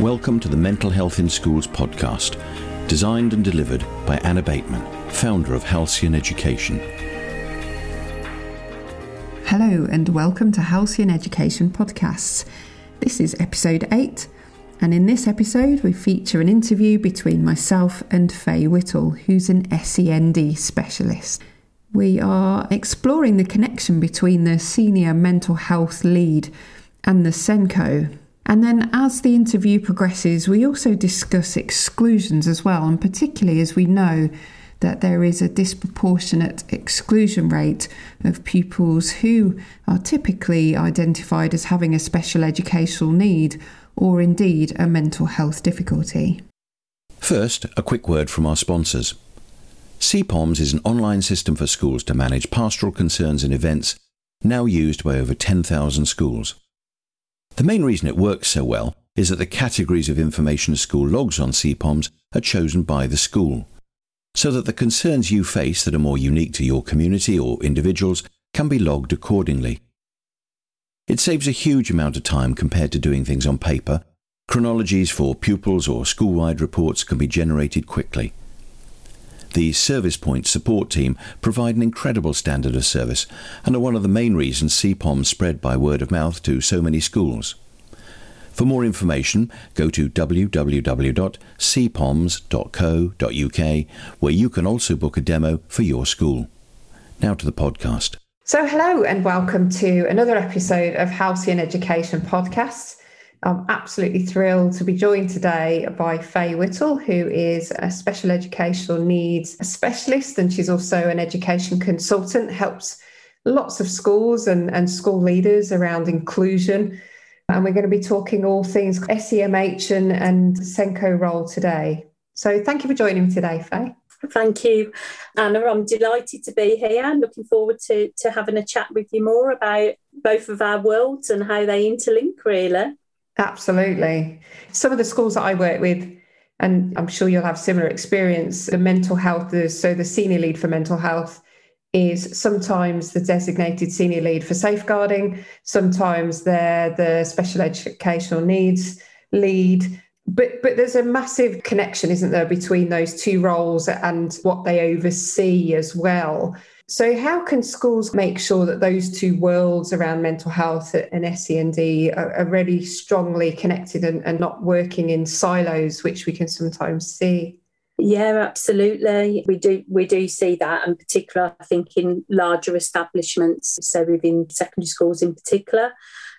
Welcome to the Mental Health in Schools podcast, designed and delivered by Anna Bateman, founder of Halcyon Education. Hello, and welcome to Halcyon Education Podcasts. This is episode 8, and in this episode, we feature an interview between myself and Faye Whittle, who's an SEND specialist. We are exploring the connection between the senior mental health lead and the SENCO, and then as the interview progresses, we also discuss exclusions as well, and particularly as we know that there is a disproportionate exclusion rate of pupils who are typically identified as having a special educational need or indeed a mental health difficulty. First, a quick word from our sponsors. CPOMS is an online system for schools to manage pastoral concerns and events, now used by over 10,000 schools. The main reason it works so well is that the categories of information a school logs on CPOMS are chosen by the school, so that the concerns you face that are more unique to your community or individuals can be logged accordingly. It saves a huge amount of time compared to doing things on paper. Chronologies for pupils or school-wide reports can be generated quickly. The Service Point support team provide an incredible standard of service and are one of the main reasons CPOMS spread by word of mouth to so many schools. For more information, go to www.cpoms.co.uk, where you can also book a demo for your school. Now to the podcast. So, hello and welcome to another episode of Halcyon Education Podcast. I'm absolutely thrilled to be joined today by Faye Whittle, who is a special educational needs specialist, and she's also an education consultant, helps lots of schools and, and school leaders around inclusion. And we're going to be talking all things SEMH and, and SENCO role today. So thank you for joining me today, Faye. Thank you, Anna. I'm delighted to be here. I'm looking forward to, to having a chat with you more about both of our worlds and how they interlink, really. Absolutely. Some of the schools that I work with, and I'm sure you'll have similar experience, the mental health, so the senior lead for mental health is sometimes the designated senior lead for safeguarding, sometimes they're the special educational needs lead. But but there's a massive connection, isn't there, between those two roles and what they oversee as well. So, how can schools make sure that those two worlds around mental health and SEND are, are really strongly connected and, and not working in silos, which we can sometimes see? Yeah, absolutely. We do we do see that, and particular, I think, in larger establishments, so within secondary schools in particular.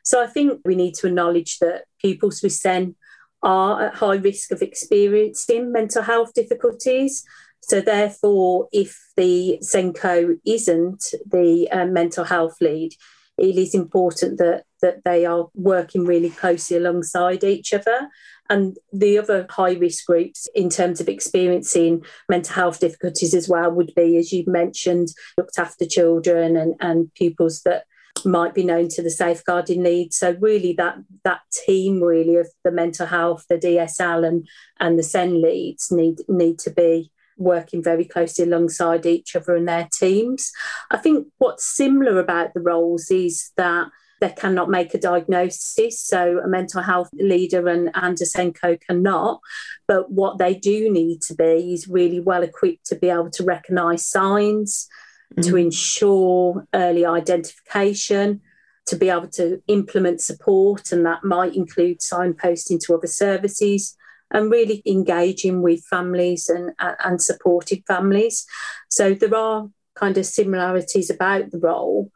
So I think we need to acknowledge that pupils with SEN are at high risk of experiencing mental health difficulties. So, therefore, if the SENCO isn't the uh, mental health lead, it is important that, that they are working really closely alongside each other. And the other high risk groups, in terms of experiencing mental health difficulties as well, would be, as you mentioned, looked after children and, and pupils that might be known to the safeguarding lead. So really that that team really of the mental health, the DSL and and the SEN leads need need to be working very closely alongside each other and their teams. I think what's similar about the roles is that they cannot make a diagnosis. So a mental health leader and, and a SENCO cannot. But what they do need to be is really well equipped to be able to recognise signs, mm. to ensure early identification, to be able to implement support, and that might include signposting to other services and really engaging with families and, and supporting families. So there are kind of similarities about the role.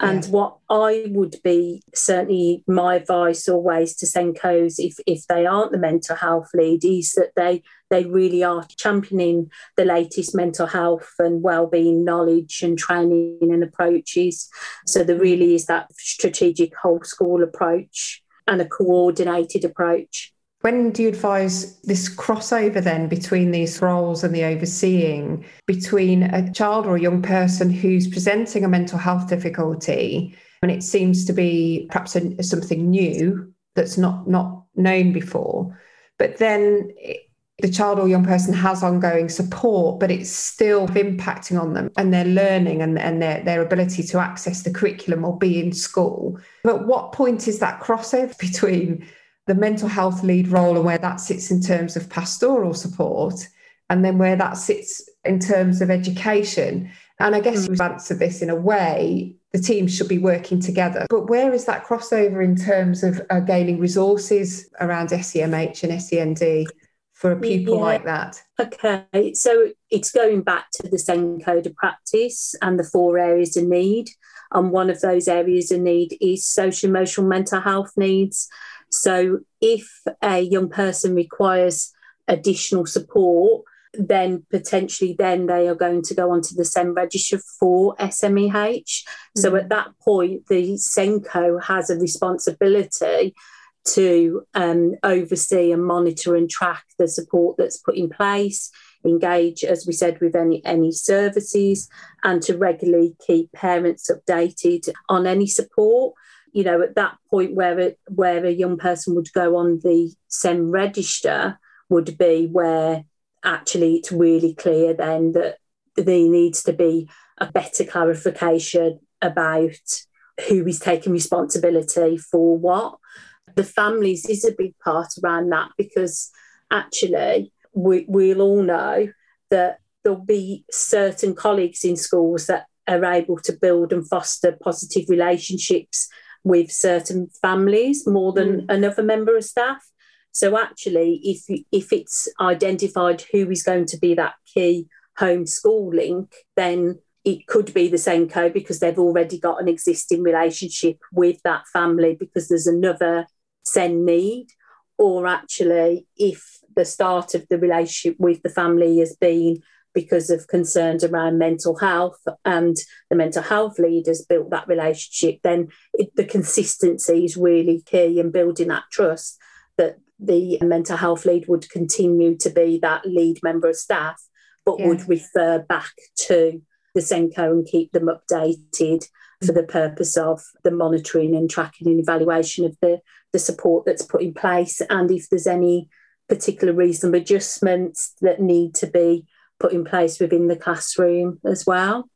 And yeah. what I would be certainly my advice always to SENCOs, if, if they aren't the mental health lead, is that they they really are championing the latest mental health and well-being knowledge and training and approaches. So there really is that strategic whole school approach and a coordinated approach. When do you advise this crossover then between these roles and the overseeing between a child or a young person who's presenting a mental health difficulty and it seems to be perhaps a, something new that's not not known before, but then it, the child or young person has ongoing support, but it's still impacting on them and their learning and, and their, their ability to access the curriculum or be in school. But what point is that crossover between the mental health lead role and where that sits in terms of pastoral support, and then where that sits in terms of education. And I guess you've answered this in a way, the teams should be working together. But where is that crossover in terms of uh, gaining resources around SEMH and SEND for a pupil yeah. like that? Okay, so it's going back to the SEND code of practice and the four areas of need. And one of those areas of need is social emotional mental health needs. So if a young person requires additional support, then potentially then they are going to go onto the SEND register for SEMH. Mm-hmm. So at that point, the SENCO has a responsibility to um, oversee and monitor and track the support that's put in place, engage, as we said, with any, any services, and to regularly keep parents updated on any support. You know, at that point where it, where a young person would go on the SEND register would be where actually it's really clear then that there needs to be a better clarification about who is taking responsibility for what. The families is a big part around that because actually we, we'll all know that there'll be certain colleagues in schools that are able to build and foster positive relationships with certain families more than mm. another member of staff. So actually, if if it's identified who is going to be that key home school link, then it could be the SENCO because they've already got an existing relationship with that family because there's another SEND need. Or actually, if the start of the relationship with the family has been because of concerns around mental health and the mental health leaders built that relationship, then it, the consistency is really key in building that trust that the mental health lead would continue to be that lead member of staff, but yeah. would refer back to the SENCO and keep them updated for the purpose of the monitoring and tracking and evaluation of the, the support that's put in place. And if there's any particular reasonable adjustments that need to be put in place within the classroom as well.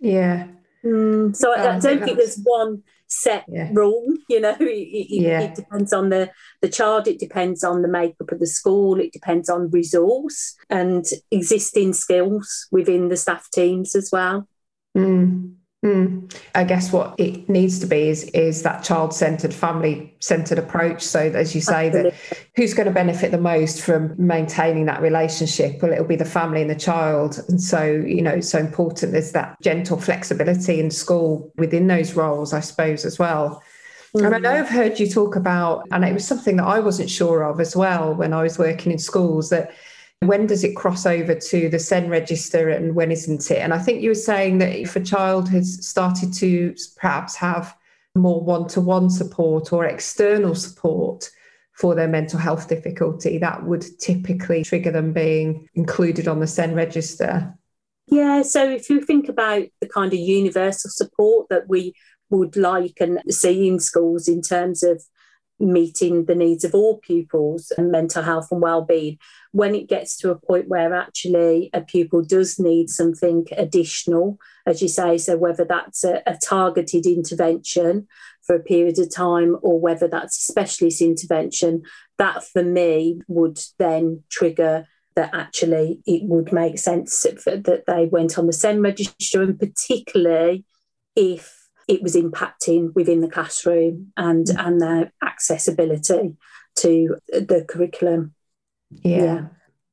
Yeah. Mm, so I, I, don't think there's one set yeah. rule. You know, it, it, yeah. it, depends on the the child. It depends on the makeup of the school. It depends on resource and existing skills within the staff teams as well. Mm. Mm. I guess what it needs to be is is that child centered, family centered approach. So, as you say, Absolutely. that who's going to benefit the most from maintaining that relationship? Well, it'll be the family and the child. And so, you know, so important is that gentle flexibility in school within those roles, I suppose, as well. Mm. And I know mm. I've heard you talk about, and it was something that I wasn't sure of as well when I was working in schools that when does it cross over to the SEN register and when isn't it? And I think you were saying that if a child has started to perhaps have more one to one support or external support for their mental health difficulty, that would typically trigger them being included on the SEN register. Yeah, so if you think about the kind of universal support that we would like and see in schools in terms of meeting the needs of all pupils and mental health and well-being when it gets to a point where actually a pupil does need something additional as you say so whether that's a, a targeted intervention for a period of time or whether that's a specialist intervention that for me would then trigger that actually it would make sense that they went on the SEND register and particularly if it was impacting within the classroom and mm. and their accessibility to the curriculum. Yeah, yeah.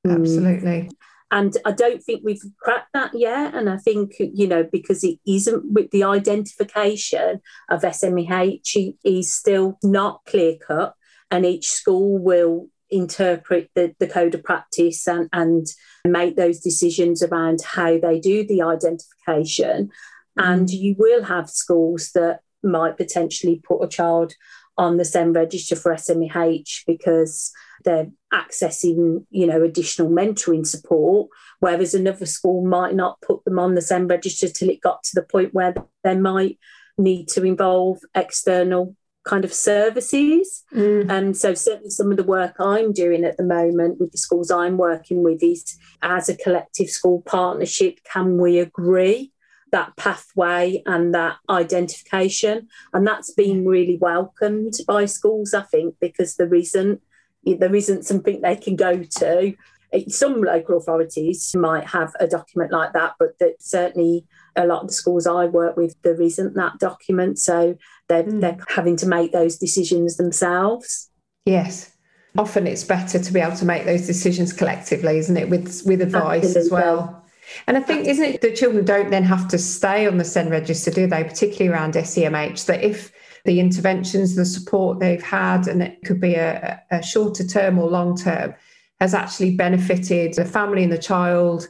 Mm. absolutely. And I don't think we've cracked that yet. And I think, you know, because it isn't with the identification of SEMH is still not clear cut. And each school will interpret the, the code of practice and, and make those decisions around how they do the identification. And mm. you will have schools that might potentially put a child on the SEND register for SEMH because they're accessing, you know, additional mentoring support, whereas another school might not put them on the SEND register till it got to the point where they might need to involve external kind of services. Mm. And so certainly some of the work I'm doing at the moment with the schools I'm working with is as a collective school partnership, can we agree that pathway and that identification. And that's been really welcomed by schools, I think, because there isn't there isn't something they can go to. Some local authorities might have a document like that, but that certainly a lot of the schools I work with, there isn't that document. So they're, mm. they're having to make those decisions themselves. Yes. Often it's better to be able to make those decisions collectively, isn't it? With with advice Absolutely. as well. And I think, isn't it, the children don't then have to stay on the SEND register, do they? Particularly around SEMH, that if the interventions, the support they've had, and it could be a, a shorter term or long term, has actually benefited the family and the child,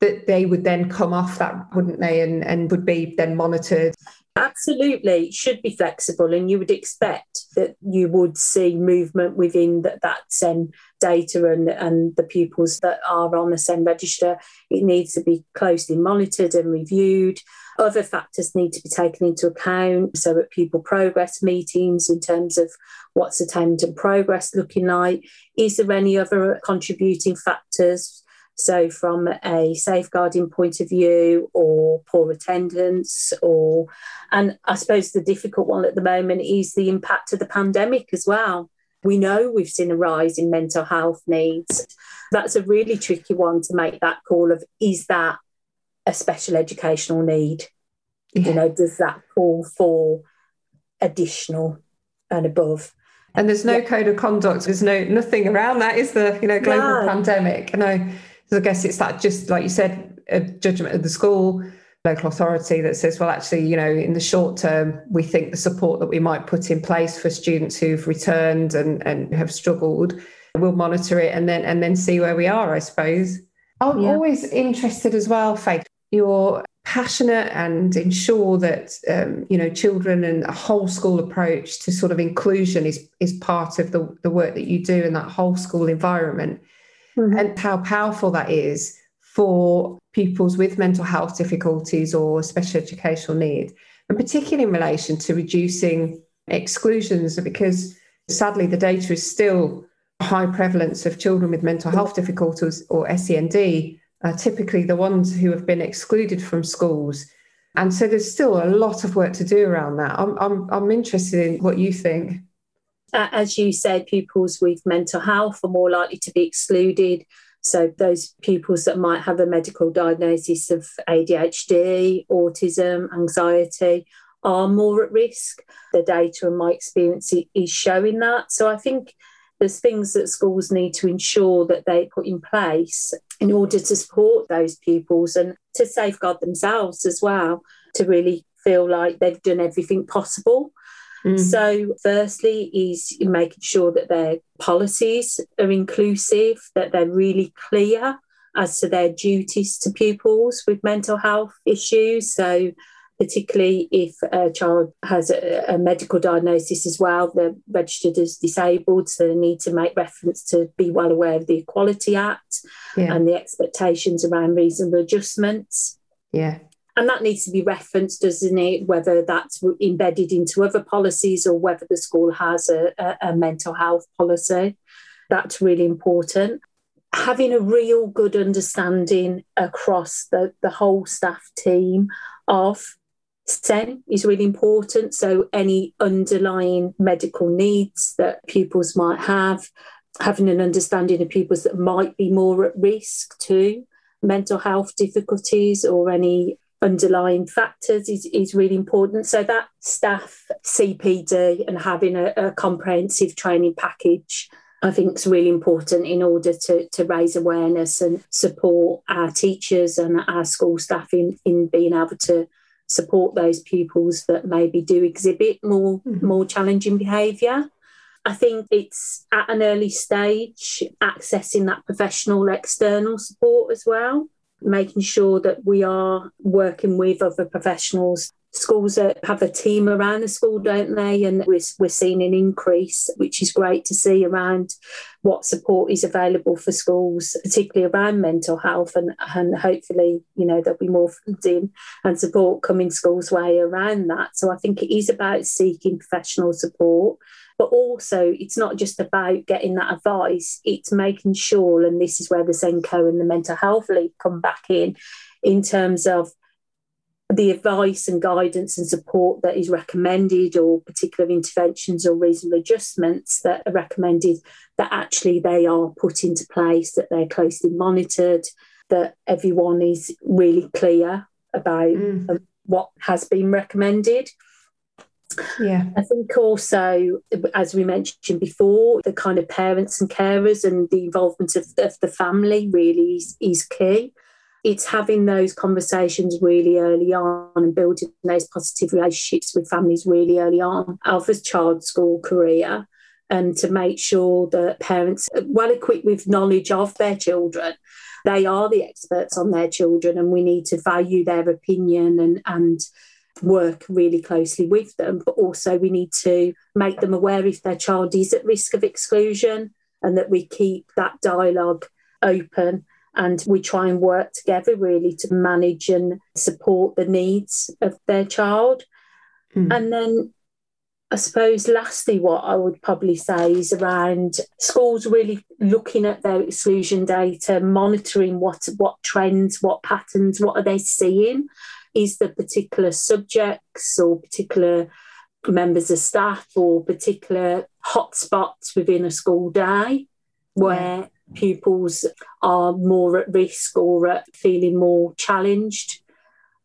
that they would then come off that, wouldn't they, and, and would be then monitored. Absolutely, should be flexible, and you would expect that you would see movement within that, that SEN data and, and the pupils that are on the SEN register. It needs to be closely monitored and reviewed. Other factors need to be taken into account. So, at pupil progress meetings, in terms of what's attainment and progress looking like, is there any other contributing factors? So, from a safeguarding point of view, or poor attendance, or, and I suppose the difficult one at the moment is the impact of the pandemic as well. We know we've seen a rise in mental health needs. That's a really tricky one to make that call of is that a special educational need? Yeah. You know, does that call for additional and above? And there's no yeah. code of conduct. There's no nothing around that. Is the you know global no. pandemic? No. So I guess it's that just like you said, a judgment of the school, local authority that says, well, actually, you know, in the short term, we think the support that we might put in place for students who've returned and, and have struggled, we'll monitor it and then and then see where we are, I suppose. I'm yeah. always interested as well, Faith. You're passionate and ensure that um, you know children and a whole school approach to sort of inclusion is is part of the, the work that you do in that whole school environment mm-hmm. and how powerful that is for pupils with mental health difficulties or special educational need, and particularly in relation to reducing exclusions, because sadly the data is still high prevalence of children with mental health difficulties or SEND are typically the ones who have been excluded from schools. And so there's still a lot of work to do around that. I'm, I'm, I'm interested in what you think as you said, pupils with mental health are more likely to be excluded. So, those pupils that might have a medical diagnosis of ADHD, autism, anxiety are more at risk. The data and my experience is showing that. So, I think there's things that schools need to ensure that they put in place in order to support those pupils and to safeguard themselves as well, to really feel like they've done everything possible Mm. So, firstly, is making sure that their policies are inclusive, that they're really clear as to their duties to pupils with mental health issues. So, particularly if a child has a, a, medical diagnosis as well, they're registered as disabled, so they need to make reference to be well aware of the Equality Act yeah. and the expectations around reasonable adjustments. Yeah and that needs to be referenced, doesn't it? Whether that's embedded into other policies or whether the school has a, a, a mental health policy. That's really important. Having a real good understanding across the, the whole staff team of SEN is really important. So, any underlying medical needs that pupils might have, having an understanding of pupils that might be more at risk to mental health difficulties or any underlying factors is, is really important. So that staff CPD and having a, a comprehensive training package I think is really important in order to, to raise awareness and support our teachers and our school staff in, in being able to support those pupils that maybe do exhibit more mm-hmm. more challenging behaviour. I think it's at an early stage accessing that professional external support as well making sure that we are working with other professionals. Schools that have a team around the school, don't they? And we're, we're seeing an increase, which is great to see around what support is available for schools, particularly around mental health. And, and hopefully, you know, there'll be more funding and support coming schools' way around that. So I think it is about seeking professional support but also, it's not just about getting that advice, it's making sure, and this is where the SENCO and the Mental Health Lead come back in, in terms of the advice and guidance and support that is recommended, or particular interventions or reasonable adjustments that are recommended, that actually they are put into place, that they're closely monitored, that everyone is really clear about mm. what has been recommended. Yeah. I think also, as we mentioned before, the kind of parents and carers and the involvement of, of the family really is, is key it's having those conversations really early on and building those positive relationships with families really early on. Alpha's child school career and to make sure that parents are well equipped with knowledge of their children. They are the experts on their children, and we need to value their opinion and, and work really closely with them. But also, we need to make them aware if their child is at risk of exclusion and that we keep that dialogue open and we try and work together really to manage and support the needs of their child. Mm. And then I suppose lastly, what I would probably say is around schools really looking at their exclusion data, monitoring what what trends, what patterns, what are they seeing? Is the particular subjects or particular members of staff or particular hotspots within a school day where pupils are more at risk or at feeling more challenged.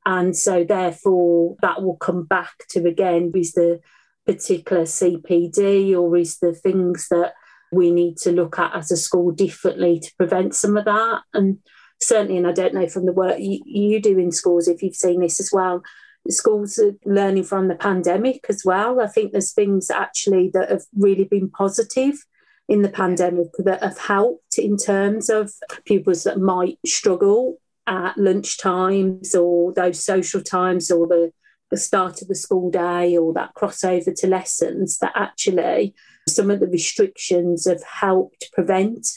And so, therefore, that will come back to again is the particular CPD or is the things that we need to look at as a school differently to prevent some of that. And certainly, and I don't know from the work you, you do in schools if you've seen this as well, schools are learning from the pandemic as well. I think there's things actually that have really been positive in the pandemic that have helped in terms of pupils that might struggle at lunch times or those social times or the, the start of the school day or that crossover to lessons that actually some of the restrictions have helped prevent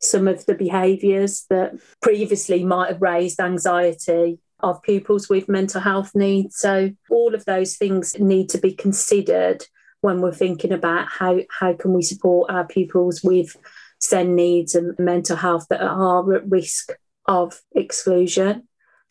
some of the behaviours that previously might have raised anxiety of pupils with mental health needs. So all of those things need to be considered when we're thinking about how, how can we support our pupils with SEND needs and mental health that are at risk of exclusion.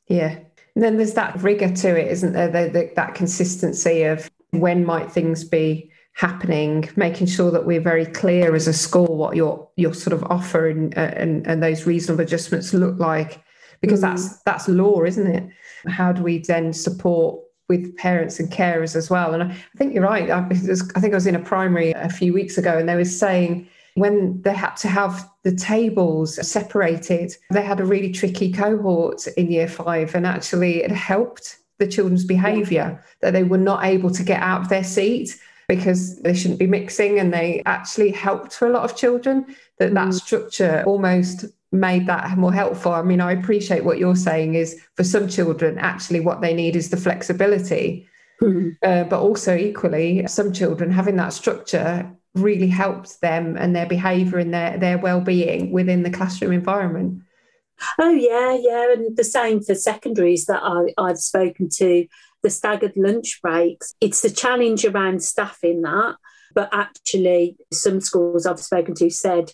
Yeah. And then there's that rigor to it, isn't there? The, the, that consistency of when might things be happening, making sure that we're very clear as a school what your your sort of offer and and, and those reasonable adjustments look like, because mm. that's that's law, isn't it? How do we then support with parents and carers as well. And I, think you're right. I, I think I was in a primary a few weeks ago and they were saying when they had to have the tables separated, they had a really tricky cohort in year five. And actually, it helped the children's behaviour that they were not able to get out of their seat because they shouldn't be mixing. And they actually helped for a lot of children that that mm. structure almost made that more helpful. I mean, I appreciate what you're saying is for some children, actually, what they need is the flexibility. Mm-hmm. Uh, but also, equally, some children having that structure really helps them and their behaviour and their, their well-being within the classroom environment. Oh yeah, yeah, and the same for secondaries that I, I've spoken to. The staggered lunch breaks. It's the challenge around staffing that, but actually, some schools I've spoken to said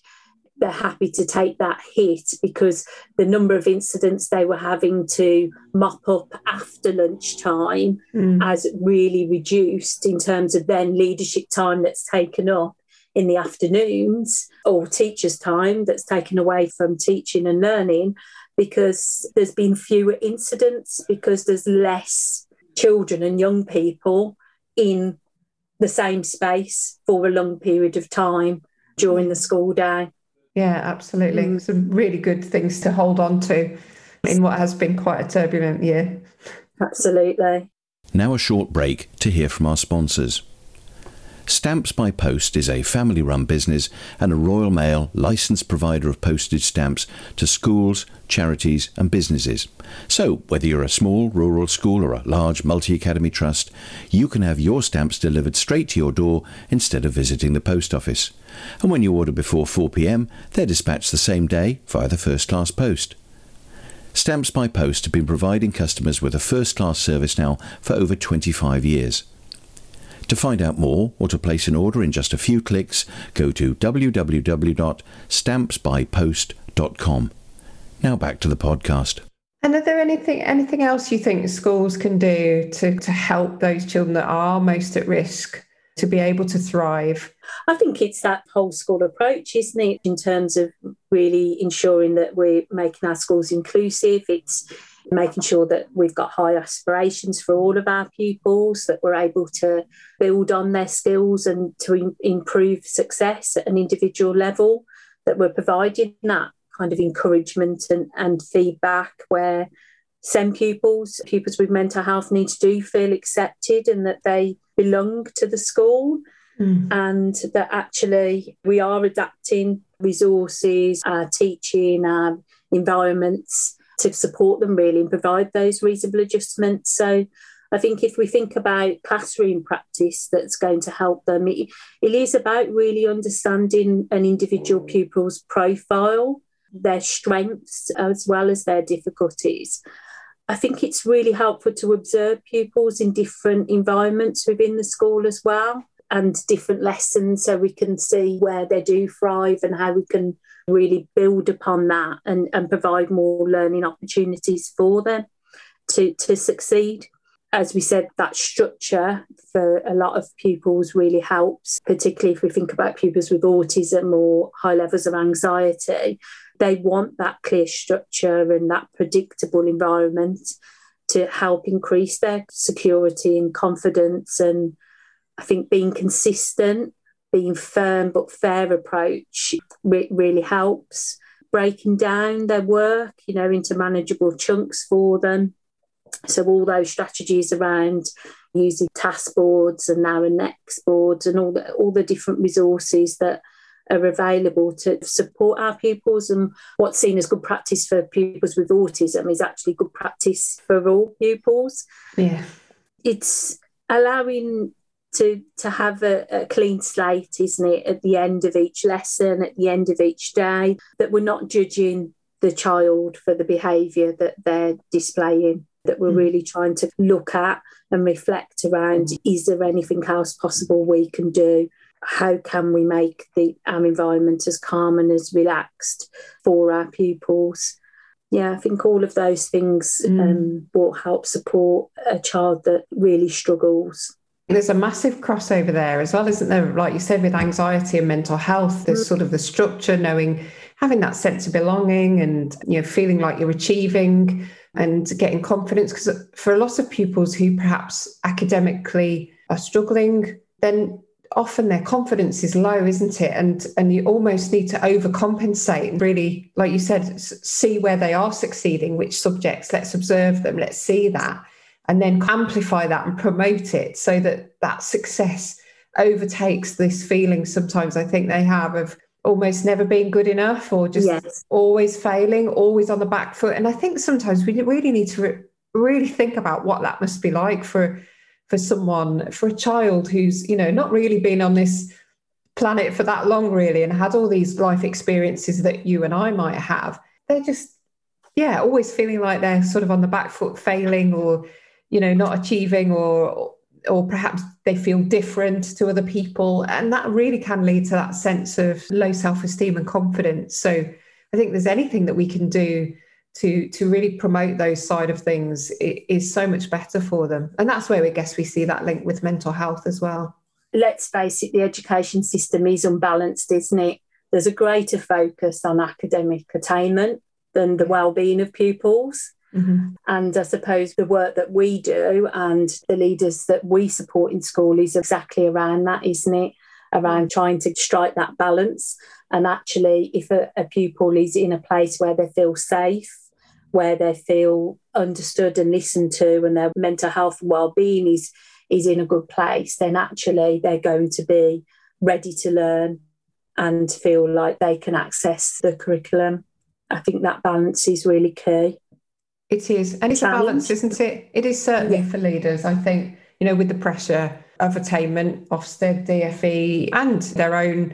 they're happy to take that hit because the number of incidents they were having to mop up after lunchtime mm. has really reduced in terms of then leadership time that's taken up in the afternoons or teachers' time that's taken away from teaching and learning because there's been fewer incidents because there's less children and young people in the same space for a long period of time during the school day. Yeah, absolutely. Mm. Some really good things to hold on to in what has been quite a turbulent year. Absolutely. Now, a short break to hear from our sponsors. Stamps by Post is a family run business and a Royal Mail licensed provider of postage stamps to schools, charities, and businesses. So, whether you're a small rural school or a large multi academy trust, you can have your stamps delivered straight to your door instead of visiting the post office. And when you order before 4 pm, they're dispatched the same day via the first class post. Stamps by Post have been providing customers with a first class service now for over 25 years. To find out more or to place an order in just a few clicks, go to www.stampsbypost.com. Now back to the podcast. And are there anything anything else you think schools can do to, to help those children that are most at risk to be able to thrive? I think it's that whole school approach, isn't it, in terms of really ensuring that we're making our schools inclusive. It's making sure that we've got high aspirations for all of our pupils, that we're able to build on their skills and to improve success at an individual level, that we're providing that kind of encouragement and, and feedback where some pupils, pupils with mental health needs do feel accepted and that they belong to the school mm. and that actually we are adapting resources, our teaching, our environments to support them really and provide those reasonable adjustments. So I think if we think about classroom practice that's going to help them, it, it is about really understanding an individual mm. pupil's profile, their strengths as well as their difficulties. I think it's really helpful to observe pupils in different environments within the school as well and different lessons so we can see where they do thrive and how we can really build upon that and, and provide more learning opportunities for them to, to succeed. As we said, that structure for a lot of pupils really helps, particularly if we think about pupils with autism or high levels of anxiety. They want that clear structure and that predictable environment to help increase their security and confidence. And I think being consistent, being firm but fair approach re- really helps. Breaking down their work, you know, into manageable chunks for them. So all those strategies around using task boards and now and next boards and all the all the different resources that are available to support our pupils. And what's seen as good practice for pupils with autism is actually good practice for all pupils. Yeah. It's allowing to to have a, a, clean slate, isn't it, at the end of each lesson, at the end of each day, that we're not judging the child for the behaviour that they're displaying, that we're mm. really trying to look at and reflect around is there anything else possible we can do? how can we make the our environment as calm and as relaxed for our pupils? Yeah, I think all of those things mm. um, will help support a child that really struggles. There's a massive crossover there as well, isn't there? Like you said, with anxiety and mental health, there's mm. sort of the structure, knowing, having that sense of belonging and, you know, feeling like you're achieving and getting confidence. Because for a lot of pupils who perhaps academically are struggling, then often their confidence is low isn't it and and you almost need to overcompensate and really like you said see where they are succeeding which subjects let's observe them let's see that and then amplify that and promote it so that that success overtakes this feeling sometimes i think they have of almost never being good enough or just yes. always failing always on the back foot and i think sometimes we really need to re- really think about what that must be like for for someone, for a child who's, you know, not really been on this planet for that long, really, and had all these life experiences that you and I might have. They're just, yeah, always feeling like they're sort of on the back foot, failing or, you know, not achieving or, or perhaps they feel different to other people. And that really can lead to that sense of low self esteem and confidence. So I think there's anything that we can do to to really promote those side of things is so much better for them and that's where i guess we see that link with mental health as well let's face it the education system is unbalanced isn't it there's a greater focus on academic attainment than the well-being of pupils mm-hmm. and i suppose the work that we do and the leaders that we support in school is exactly around that isn't it? Around trying to strike that balance. And actually if a, a pupil is in a place where they feel safe where they feel understood and listened to and their mental health and well-being is is in a good place then actually they're going to be ready to learn and feel like they can access the curriculum. I think that balance is really key it is and it's a balance isn't it it is certainly yeah. for leaders i think you know with the pressure of attainment ofsted dfe and their own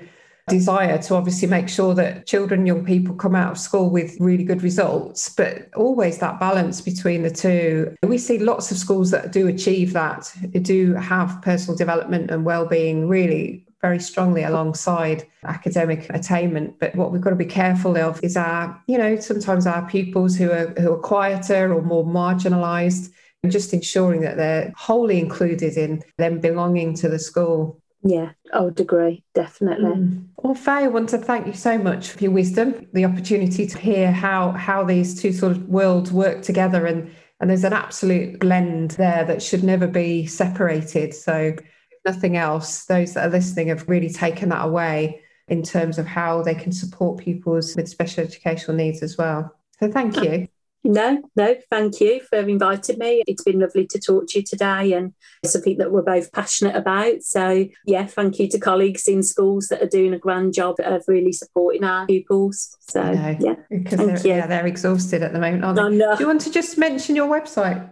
desire to obviously make sure that children, young people come out of school with really good results, but always that balance between the two. We see lots of schools that do achieve that, do have personal development and well-being really very strongly alongside academic attainment. But what we've got to be careful of is our, you know, sometimes our pupils who are who are quieter or more marginalised, and just ensuring that they're wholly included in them belonging to the school. Yeah, I would agree, definitely. Mm. Well, Faye, I want to thank you so much for your wisdom, the opportunity to hear how how these two sort of worlds work together and and there's an absolute blend there that should never be separated. So nothing else, those that are listening have really taken that away in terms of how they can support pupils with special educational needs as well. So thank you. No, no, thank you for inviting me. It's been lovely to talk to you today and it's something that we're both passionate about. So, yeah, thank you to colleagues in schools that are doing a grand job of really supporting our pupils. So, yeah, because thank they're, you. Yeah, they're exhausted at the moment, aren't they? Do you want to just mention your website?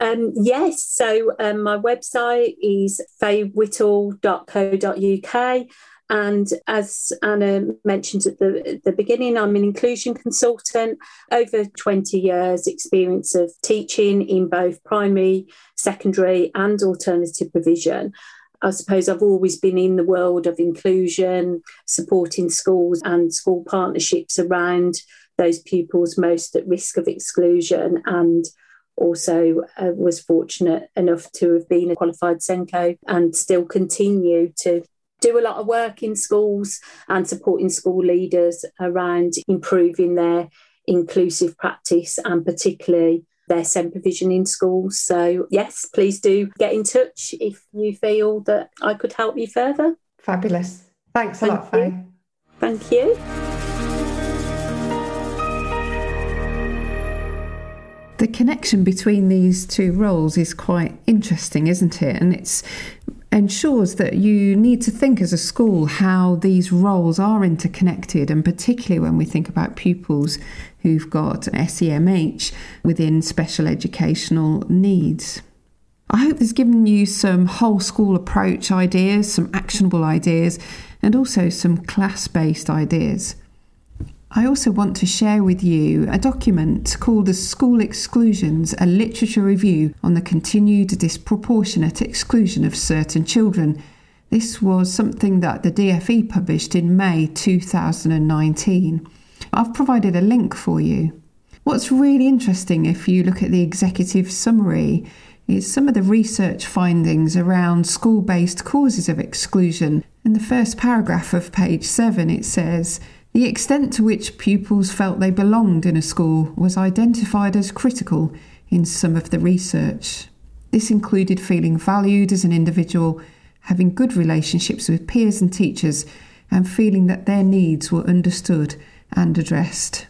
Um, yes, so um, my website is faywhittle.co.uk. And as Anna mentioned at the, the beginning, I'm an inclusion consultant, over 20 years' experience of teaching in both primary, secondary, and alternative provision. I suppose I've always been in the world of inclusion, supporting schools and school partnerships around those pupils most at risk of exclusion and also uh, was fortunate enough to have been a qualified SENCO and still continue to do a lot of work in schools and supporting school leaders around improving their inclusive practice and particularly their SEND provision in schools. So, yes, please do get in touch if you feel that I could help you further. Fabulous. Thanks a Thank lot, Faye. Thank you. The connection between these two roles is quite interesting, isn't it? And it ensures that you need to think as a school how these roles are interconnected, and particularly when we think about pupils who've got SEMH within special educational needs. I hope this has given you some whole school approach ideas, some actionable ideas, and also some class based ideas. I also want to share with you a document called the School Exclusions, a literature review on the continued disproportionate exclusion of certain children. This was something that the DFE published in May 2019. I've provided a link for you. What's really interesting if you look at the executive summary is some of the research findings around school based causes of exclusion. In the first paragraph of page 7, it says, the extent to which pupils felt they belonged in a school was identified as critical in some of the research. This included feeling valued as an individual, having good relationships with peers and teachers, and feeling that their needs were understood and addressed.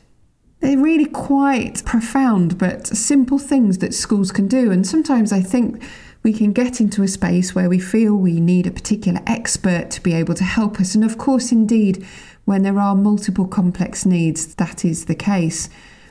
They're really quite profound but simple things that schools can do, and sometimes I think we can get into a space where we feel we need a particular expert to be able to help us. And of course, indeed, when there are multiple complex needs, that is the case.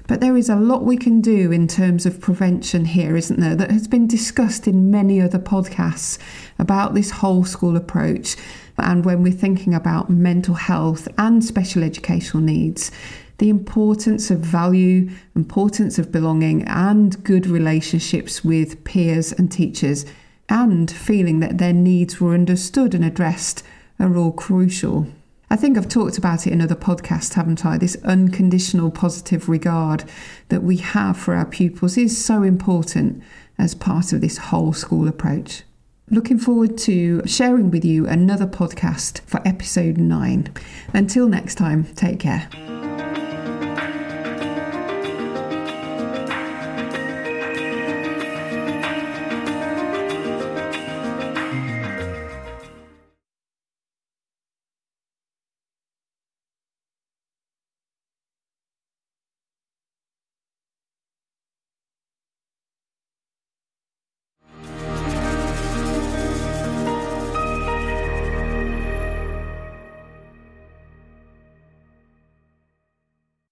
But there is a lot we can do in terms of prevention here, isn't there? That has been discussed in many other podcasts about this whole school approach. And when we're thinking about mental health and special educational needs, the importance of value, importance of belonging, and good relationships with peers and teachers, and feeling that their needs were understood and addressed are all crucial. I think I've talked about it in other podcasts, haven't I? This unconditional positive regard that we have for our pupils is so important as part of this whole school approach. Looking forward to sharing with you another podcast for episode 9. Until next time, take care.